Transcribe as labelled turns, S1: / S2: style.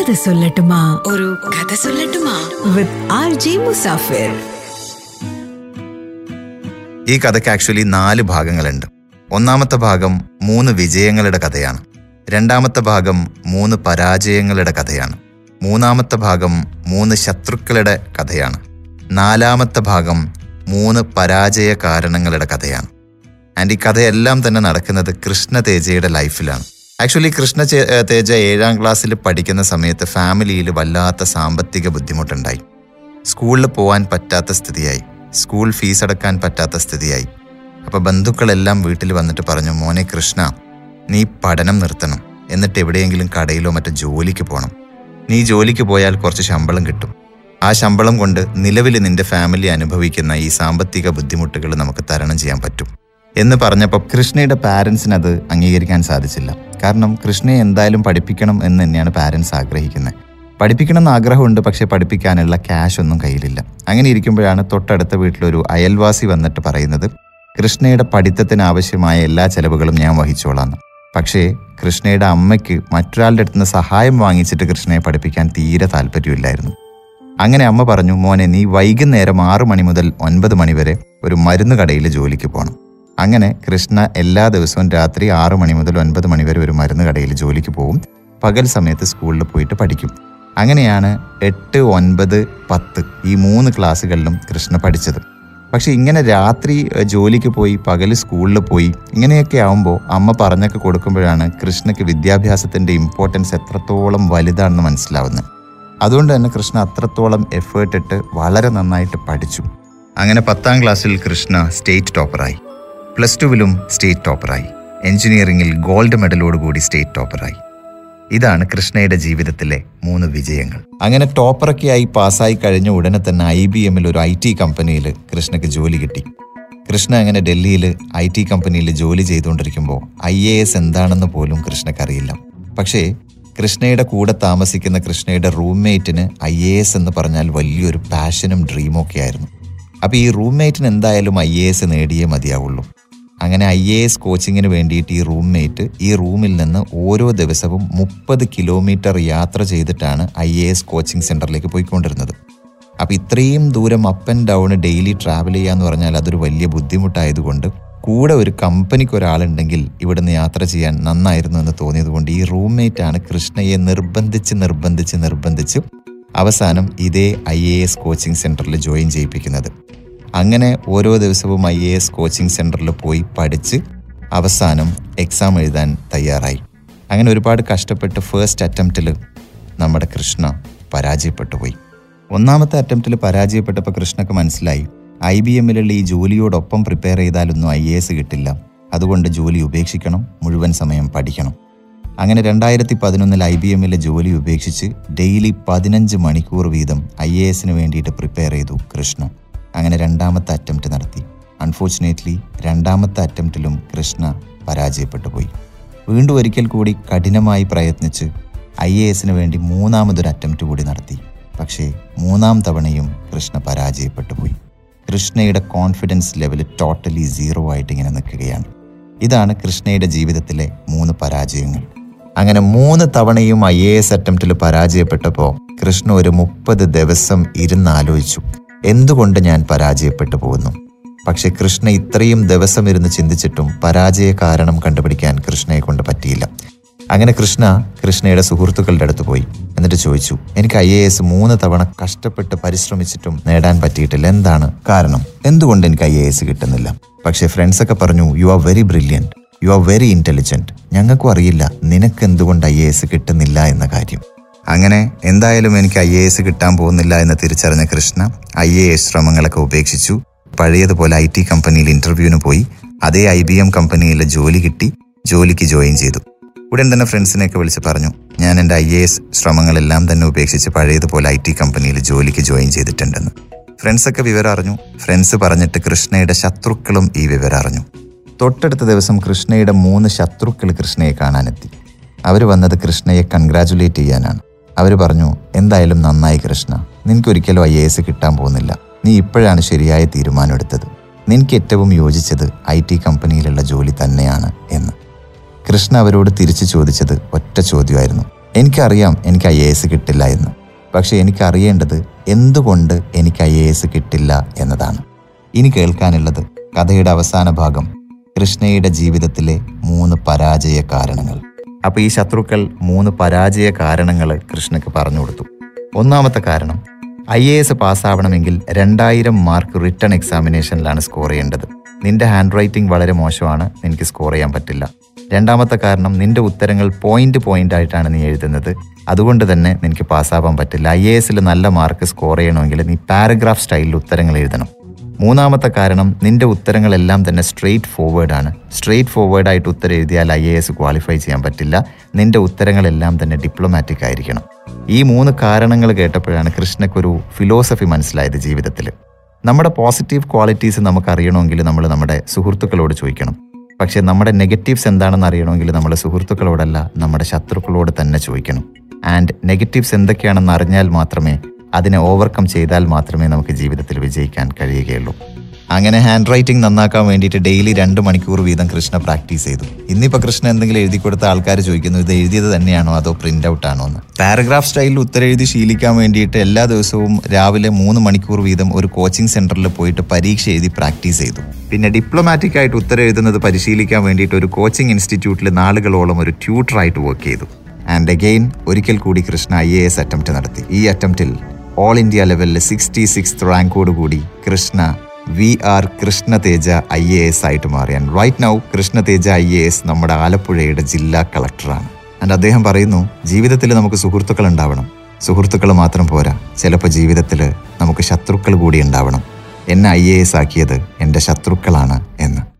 S1: കഥ സൊല്ലട്ടുമാ.
S2: ഒരു കഥ സൊല്ലട്ടുമാ.
S1: വിത്ത് ആർ ജി മുസാഫിർ
S3: ഈ കഥയ്ക്ക് ആക്ച്വലി നാല് ഭാഗങ്ങളുണ്ട്. ഒന്നാമത്തെ ഭാഗം മൂന്ന് വിജയങ്ങളുടെ കഥയാണ്. രണ്ടാമത്തെ ഭാഗം മൂന്ന് പരാജയങ്ങളുടെ കഥയാണ്. മൂന്നാമത്തെ ഭാഗം മൂന്ന് ശത്രുക്കളുടെ കഥയാണ്. നാലാമത്തെ ഭാഗം മൂന്ന് പരാജയ കാരണങ്ങളുടെ കഥയാണ്. ആൻഡ് ഈ കഥയെല്ലാം തന്നെ നടക്കുന്നത് കൃഷ്ണ തേജയുടെ ലൈഫിലാണ് ആക്ച്വലി കൃഷ്ണ തേജ ഏഴാം ക്ലാസ്സിൽ പഠിക്കുന്ന സമയത്ത് ഫാമിലിയിൽ വല്ലാത്ത സാമ്പത്തിക ബുദ്ധിമുട്ടുണ്ടായി. സ്കൂളിൽ പോകാൻ പറ്റാത്ത സ്ഥിതിയായി. സ്കൂൾ ഫീസ് അടക്കാൻ പറ്റാത്ത സ്ഥിതിയായി. അപ്പോൾ ബന്ധുക്കളെല്ലാം വീട്ടിൽ വന്നിട്ട് പറഞ്ഞു മോനെ കൃഷ്ണ നീ പഠനം നിർത്തണം. എന്നിട്ട് എവിടെയെങ്കിലും കടയിലോ മറ്റോ ജോലിക്ക് പോകണം നീ ജോലിക്ക് പോയാൽ കുറച്ച് ശമ്പളം കിട്ടും. ആ ശമ്പളം കൊണ്ട് നിലവിൽ നിന്റെ ഫാമിലി അനുഭവിക്കുന്ന ഈ സാമ്പത്തിക ബുദ്ധിമുട്ടുകൾ നമുക്ക് തരണം ചെയ്യാൻ പറ്റും. എന്ന് പറഞ്ഞപ്പോൾ കൃഷ്ണയുടെ പാരൻസിന് അത് അംഗീകരിക്കാൻ സാധിച്ചില്ല. കാരണം കൃഷ്ണയെ എന്തായാലും പഠിപ്പിക്കണം എന്ന് തന്നെയാണ് പാരൻസ് ആഗ്രഹിക്കുന്നത്. പഠിപ്പിക്കണം എന്ന് ആഗ്രഹമുണ്ട് പക്ഷേ പഠിപ്പിക്കാനുള്ള ക്യാഷ് ഒന്നും കയ്യിലില്ല. അങ്ങനെ ഇരിക്കുമ്പോഴാണ് തൊട്ടടുത്ത വീട്ടിലൊരു അയൽവാസി വന്നിട്ട് പറയുന്നത് കൃഷ്ണയുടെ പഠിത്തത്തിന് ആവശ്യമായ എല്ലാ ചെലവുകളും ഞാൻ വഹിച്ചോളാം പക്ഷേ കൃഷ്ണയുടെ അമ്മയ്ക്ക് മറ്റൊരാളുടെ അടുത്ത് നിന്ന് സഹായം വാങ്ങിച്ചിട്ട് കൃഷ്ണയെ പഠിപ്പിക്കാൻ തീരെ താല്പര്യമില്ലായിരുന്നു. അങ്ങനെ അമ്മ പറഞ്ഞു മോനെ നീ വൈകുന്നേരം ആറു മണി മുതൽ ഒൻപത് മണി വരെ ഒരു മരുന്ന് കടയിൽ ജോലിക്ക് പോകണം അങ്ങനെ കൃഷ്ണ എല്ലാ ദിവസവും രാത്രി ആറു മണി മുതൽ ഒൻപത് മണി വരെ ഒരു മരുന്ന് കടയിൽ ജോലിക്ക് പോകും പകൽ സമയത്ത് സ്കൂളിൽ പോയിട്ട് പഠിക്കും. അങ്ങനെയാണ് എട്ട് ഒൻപത് പത്ത് ഈ മൂന്ന് ക്ലാസ്സുകളിലും കൃഷ്ണ പഠിച്ചത്. പക്ഷേ ഇങ്ങനെ രാത്രി ജോലിക്ക് പോയി പകൽ സ്കൂളിൽ പോയി ഇങ്ങനെയൊക്കെ ആവുമ്പോൾ അമ്മ പറഞ്ഞൊക്കെ കൊടുക്കുമ്പോഴാണ് കൃഷ്ണയ്ക്ക് വിദ്യാഭ്യാസത്തിന്റെ ഇമ്പോർട്ടൻസ് എത്രത്തോളം വലുതാണെന്ന് മനസ്സിലാവുന്നത്. അതുകൊണ്ട് തന്നെ കൃഷ്ണ അത്രത്തോളം എഫേർട്ട് ഇട്ട് വളരെ നന്നായിട്ട് പഠിച്ചു. അങ്ങനെ പത്താം ക്ലാസ്സിൽ കൃഷ്ണ സ്റ്റേറ്റ് ടോപ്പറായി പ്ലസ് ടുവിലും സ്റ്റേറ്റ് ടോപ്പറായി. എഞ്ചിനീയറിംഗിൽ ഗോൾഡ് മെഡലോടുകൂടി സ്റ്റേറ്റ് ടോപ്പറായി. ഇതാണ് കൃഷ്ണയുടെ ജീവിതത്തിലെ മൂന്ന് വിജയങ്ങൾ. അങ്ങനെ ടോപ്പറൊക്കെ ആയി പാസ്സായി കഴിഞ്ഞ ഉടനെ തന്നെ ഐ ബി എമ്മിൽ ഒരു ഐ ടി കമ്പനിയിൽ കൃഷ്ണയ്ക്ക് ജോലി കിട്ടി. കൃഷ്ണ അങ്ങനെ ഡൽഹിയിൽ ഐ ടി കമ്പനിയിൽ ജോലി ചെയ്തുകൊണ്ടിരിക്കുമ്പോൾ ഐ എ എസ് എന്താണെന്ന് പോലും കൃഷ്ണക്കറിയില്ല പക്ഷേ കൃഷ്ണയുടെ കൂടെ താമസിക്കുന്ന കൃഷ്ണയുടെ റൂംമേറ്റിന് ഐ എ എസ് എന്ന് പറഞ്ഞാൽ വലിയൊരു പാഷനും ഡ്രീമൊക്കെ ആയിരുന്നു അപ്പോൾ ഈ റൂംമേറ്റിന് എന്തായാലും ഐ എ എസ് നേടിയേ മതിയാവുള്ളൂ. അങ്ങനെ ഐ എ എസ് കോച്ചിങ്ങിന് വേണ്ടിയിട്ട് ഈ റൂംമേറ്റ് ഈ റൂമിൽ നിന്ന് ഓരോ ദിവസവും മുപ്പത് കിലോമീറ്റർ യാത്ര ചെയ്തിട്ടാണ് ഐ എ എസ് കോച്ചിങ് സെന്ററിലേക്ക് പോയിക്കൊണ്ടിരുന്നത്. അപ്പോൾ ഇത്രയും ദൂരം up and down daily travel ചെയ്യാന്ന് പറഞ്ഞാൽ അതൊരു വലിയ ബുദ്ധിമുട്ടായതുകൊണ്ട് കൂടെ ഒരു കമ്പനിക്ക് ഒരാളുണ്ടെങ്കിൽ ഇവിടുന്ന് യാത്ര ചെയ്യാൻ നന്നായിരുന്നു എന്ന് തോന്നിയതുകൊണ്ട് ഈ റൂംമേറ്റ് ആണ് കൃഷ്ണയെ നിർബന്ധിച്ച് നിർബന്ധിച്ച് നിർബന്ധിച്ച് അവസാനം ഇതേ ഐ എ എസ് കോച്ചിങ് സെന്ററിൽ ജോയിൻ ചെയ്യിപ്പിക്കുന്നത്. അങ്ങനെ ഓരോ ദിവസവും ഐ എ എസ് കോച്ചിങ് സെന്ററിൽ പോയി പഠിച്ച് അവസാനം എക്സാം എഴുതാൻ തയ്യാറായി. അങ്ങനെ ഒരുപാട് കഷ്ടപ്പെട്ട് ഫേസ്റ്റ് അറ്റംപ്റ്റിൽ നമ്മുടെ കൃഷ്ണ പരാജയപ്പെട്ടു പോയി. ഒന്നാമത്തെ അറ്റംപ്റ്റിൽ പരാജയപ്പെട്ടപ്പോൾ കൃഷ്ണക്ക് മനസ്സിലായി ഐ ബി എമ്മിലുള്ള ഈ ജോലിയോടൊപ്പം പ്രിപ്പയർ ചെയ്താലൊന്നും ഐ എ എസ് കിട്ടില്ല. അതുകൊണ്ട് ജോലി ഉപേക്ഷിക്കണം മുഴുവൻ സമയം പഠിക്കണം. അങ്ങനെ രണ്ടായിരത്തി പതിനൊന്നിൽ ഐ ബി എമ്മിലെ ജോലി ഉപേക്ഷിച്ച് ഡെയിലി പതിനഞ്ച് മണിക്കൂർ വീതം ഐ എ എസിന് വേണ്ടിയിട്ട് പ്രിപ്പയർ ചെയ്തു കൃഷ്ണ. അങ്ങനെ രണ്ടാമത്തെ അറ്റംപ്റ്റ് നടത്തി. അൺഫോർച്ചുനേറ്റ്ലി രണ്ടാമത്തെ അറ്റംപ്റ്റിലും കൃഷ്ണ പരാജയപ്പെട്ടു പോയി വീണ്ടും ഒരിക്കൽ കൂടി കഠിനമായി പ്രയത്നിച്ച് ഐ എ എസിന് വേണ്ടി മൂന്നാമതൊരു അറ്റംപ്റ്റ് കൂടി നടത്തി. പക്ഷേ മൂന്നാം തവണയും കൃഷ്ണ പരാജയപ്പെട്ടു പോയി കൃഷ്ണയുടെ കോൺഫിഡൻസ് ലെവൽ ടോട്ടലി സീറോ ആയിട്ട് ഇങ്ങനെ നിൽക്കുകയാണ്. ഇതാണ് കൃഷ്ണയുടെ ജീവിതത്തിലെ മൂന്ന് പരാജയങ്ങൾ. അങ്ങനെ മൂന്ന് തവണയും ഐ എ എസ് അറ്റംപ്റ്റിൽ പരാജയപ്പെട്ടപ്പോൾ കൃഷ്ണ ഒരു മുപ്പത് ദിവസം ഇരുന്നാലോചിച്ചു എന്തുകൊണ്ട് ഞാൻ പരാജയപ്പെട്ടു പോകുന്നു? പക്ഷെ കൃഷ്ണ ഇത്രയും ദിവസം ഇരുന്ന് ചിന്തിച്ചിട്ടും പരാജയ കാരണം കണ്ടുപിടിക്കാൻ കൃഷ്ണയെ കൊണ്ട് പറ്റിയില്ല. അങ്ങനെ കൃഷ്ണ കൃഷ്ണയുടെ സുഹൃത്തുക്കളുടെ അടുത്ത് പോയി. എന്നിട്ട് ചോദിച്ചു എനിക്ക് ഐ എ എസ് മൂന്ന് തവണ കഷ്ടപ്പെട്ട് പരിശ്രമിച്ചിട്ടും നേടാൻ പറ്റിയിട്ടില്ല. എന്താണ് കാരണം? എന്തുകൊണ്ട് എനിക്ക് ഐ എ എസ് കിട്ടുന്നില്ല? പക്ഷേ ഫ്രണ്ട്സൊക്കെ പറഞ്ഞു you are very brilliant you are very intelligent ഞങ്ങൾക്കും അറിയില്ല നിനക്ക് എന്തുകൊണ്ട് ഐ എ എസ് കിട്ടുന്നില്ല എന്ന കാര്യം. അങ്ങനെ എന്തായാലും എനിക്ക് ഐ എ എസ് കിട്ടാൻ പോകുന്നില്ല എന്ന് തിരിച്ചറിഞ്ഞ കൃഷ്ണ ഐ എ എസ് ശ്രമങ്ങളൊക്കെ ഉപേക്ഷിച്ചു. പഴയതുപോലെ ഐ ടി കമ്പനിയിൽ ഇന്റർവ്യൂവിന് പോയി. അതേ ഐ ബി എം കമ്പനിയിലെ ജോലി കിട്ടി. ജോലിക്ക് ജോയിൻ ചെയ്തു. ഉടൻ തന്നെ ഫ്രണ്ട്സിനെയൊക്കെ വിളിച്ച് പറഞ്ഞു ഞാൻ എന്റെ ഐ എ എസ് ശ്രമങ്ങളെല്ലാം തന്നെ ഉപേക്ഷിച്ച് പഴയതുപോലെ ഐ ടി കമ്പനിയിൽ ജോലിക്ക് ജോയിൻ ചെയ്തിട്ടുണ്ടെന്ന്. ഫ്രണ്ട്സൊക്കെ വിവരം അറിഞ്ഞു. ഫ്രണ്ട്സ് പറഞ്ഞിട്ട് കൃഷ്ണയുടെ ശത്രുക്കളും ഈ വിവരം അറിഞ്ഞു. തൊട്ടടുത്ത ദിവസം കൃഷ്ണയുടെ മൂന്ന് ശത്രുക്കൾ കൃഷ്ണയെ കാണാനെത്തി. അവർ വന്നത് കൃഷ്ണയെ കൺഗ്രാചുലേറ്റ് ചെയ്യാനാണ്. അവർ പറഞ്ഞു എന്തായാലും നന്നായി കൃഷ്ണ. നിനക്കൊരിക്കലും ഐ എ എസ് കിട്ടാൻ പോകുന്നില്ല. നീ ഇപ്പോഴാണ് ശരിയായ തീരുമാനമെടുത്തത്. നിനക്ക് ഏറ്റവും യോജിച്ചത് ഐ ടി കമ്പനിയിലുള്ള ജോലി തന്നെയാണ് എന്ന്. കൃഷ്ണ അവരോട് തിരിച്ചു ചോദിച്ചത് ഒറ്റ ചോദ്യമായിരുന്നു. എനിക്കറിയാം എനിക്ക് ഐ എ എസ് കിട്ടില്ല എന്ന്. പക്ഷെ എനിക്കറിയേണ്ടത് എന്തുകൊണ്ട് എനിക്ക് ഐ എ എസ് കിട്ടില്ല എന്നതാണ്. ഇനി കേൾക്കാനുള്ളത് കഥയുടെ അവസാന ഭാഗം കൃഷ്ണയുടെ ജീവിതത്തിലെ മൂന്ന് പരാജയ കാരണങ്ങൾ അപ്പൊ ഈ ശത്രുക്കൾ മൂന്ന് പരാജയ കാരണങ്ങൾ കൃഷ്ണയ്ക്ക് പറഞ്ഞു കൊടുത്തു. ഒന്നാമത്തെ കാരണം ഐ എ എസ് പാസ്സാവണമെങ്കിൽ രണ്ടായിരം മാർക്ക് റിട്ടേൺ എക്സാമിനേഷനിലാണ് സ്കോർ ചെയ്യേണ്ടത്. നിന്റെ ഹാൻഡ് റൈറ്റിംഗ് വളരെ മോശമാണ് നിനക്ക് സ്കോർ ചെയ്യാൻ പറ്റില്ല. രണ്ടാമത്തെ കാരണം നിന്റെ ഉത്തരങ്ങൾ പോയിന്റ് പോയിന്റ് ആയിട്ടാണ് നീ എഴുതുന്നത്. അതുകൊണ്ട് തന്നെ നിനക്ക് പാസ്സാവാൻ പറ്റില്ല. ഐ എ എസിൽ നല്ല മാർക്ക് സ്കോർ ചെയ്യണമെങ്കിൽ നീ പാരഗ്രാഫ് സ്റ്റൈലിൽ ഉത്തരങ്ങൾ എഴുതണം. മൂന്നാമത്തെ കാരണം നിന്റെ ഉത്തരങ്ങളെല്ലാം തന്നെ സ്ട്രെയിറ്റ് ഫോർവേഡ് ആണ്. സ്ട്രെയിറ്റ് ഫോർവേഡ് ആയിട്ട് ഉത്തരം എഴുതിയാൽ ഐ എ എസ് ക്വാളിഫൈ ചെയ്യാൻ പറ്റില്ല. നിന്റെ ഉത്തരങ്ങളെല്ലാം തന്നെ ഡിപ്ലോമാറ്റിക് ആയിരിക്കണം. ഈ മൂന്ന് കാരണങ്ങൾ കേട്ടപ്പോഴാണ് കൃഷ്ണയ്ക്കൊരു ഫിലോസഫി മനസ്സിലായത് ജീവിതത്തിൽ. നമ്മുടെ പോസിറ്റീവ് ക്വാളിറ്റീസ് നമുക്ക് അറിയണമെങ്കിൽ നമ്മൾ നമ്മുടെ സുഹൃത്തുക്കളോട് ചോദിക്കണം. പക്ഷേ നമ്മുടെ നെഗറ്റീവ്സ് എന്താണെന്ന് അറിയണമെങ്കിൽ നമ്മൾ സുഹൃത്തുക്കളോടല്ല നമ്മുടെ ശത്രുക്കളോട് തന്നെ ചോദിക്കണം. ആൻഡ് നെഗറ്റീവ്സ് എന്തൊക്കെയാണെന്ന് അറിഞ്ഞാൽ മാത്രമേ അതിനെ ഓവർകം ചെയ്താൽ മാത്രമേ നമുക്ക് ജീവിതത്തിൽ വിജയിക്കാൻ കഴിയുകയുള്ളൂ. അങ്ങനെ ഹാൻഡ് റൈറ്റിംഗ് നന്നാക്കാൻ വേണ്ടിയിട്ട് ഡെയിലി രണ്ട് മണിക്കൂർ വീതം കൃഷ്ണ പ്രാക്ടീസ് ചെയ്തു. ഇന്നിപ്പോൾ കൃഷ്ണ എന്തെങ്കിലും എഴുതി കൊടുത്ത ആൾക്കാർ ചോദിക്കുന്നു ഇത് എഴുതിയത് തന്നെയാണോ അതോ പ്രിന്റ് ഔട്ട് ആണോ? എന്ന്. പാരഗ്രാഫ് സ്റ്റൈലിൽ ഉത്തരെഴുതി ശീലിക്കാൻ വേണ്ടിയിട്ട് എല്ലാ ദിവസവും രാവിലെ മൂന്ന് മണിക്കൂർ വീതം ഒരു കോച്ചിങ് സെന്ററിൽ പോയിട്ട് പരീക്ഷ എഴുതി പ്രാക്ടീസ് ചെയ്തു. പിന്നെ ഡിപ്ലോമാറ്റിക് ആയിട്ട് ഉത്തരെഴുതുന്നത് പരിശീലിക്കാൻ വേണ്ടിയിട്ട് ഒരു കോച്ചിങ് ഇൻസ്റ്റിറ്റ്യൂട്ടിൽ നാളുകളോളം ഒരു ട്യൂട്ടറായിട്ട് വർക്ക് ചെയ്തു. ആൻഡ് അഗെയിൻ ഒരിക്കൽ കൂടി Krishna I A S attempt നടത്തി. ഈ അറ്റംപ്റ്റിൽ ഓൾ ഇന്ത്യ ലെവലിൽ സിക്സ്റ്റി സിക്സ് റാങ്കോട് കൂടി Krishna V R Krishna Teja I A S ആയിട്ട് മാറി. Right now Krishna Teja I A S നമ്മുടെ ആലപ്പുഴയുടെ ജില്ലാ കളക്ടറാണ്. ആൻഡ് അദ്ദേഹം പറയുന്നു ജീവിതത്തിൽ നമുക്ക് സുഹൃത്തുക്കൾ ഉണ്ടാവണം. സുഹൃത്തുക്കൾ മാത്രം പോരാ. ചിലപ്പോൾ ജീവിതത്തിൽ നമുക്ക് ശത്രുക്കൾ കൂടി ഉണ്ടാവണം. എന്നെ ഐ എ എസ് ആക്കിയത് എന്റെ ശത്രുക്കളാണ് എന്ന്.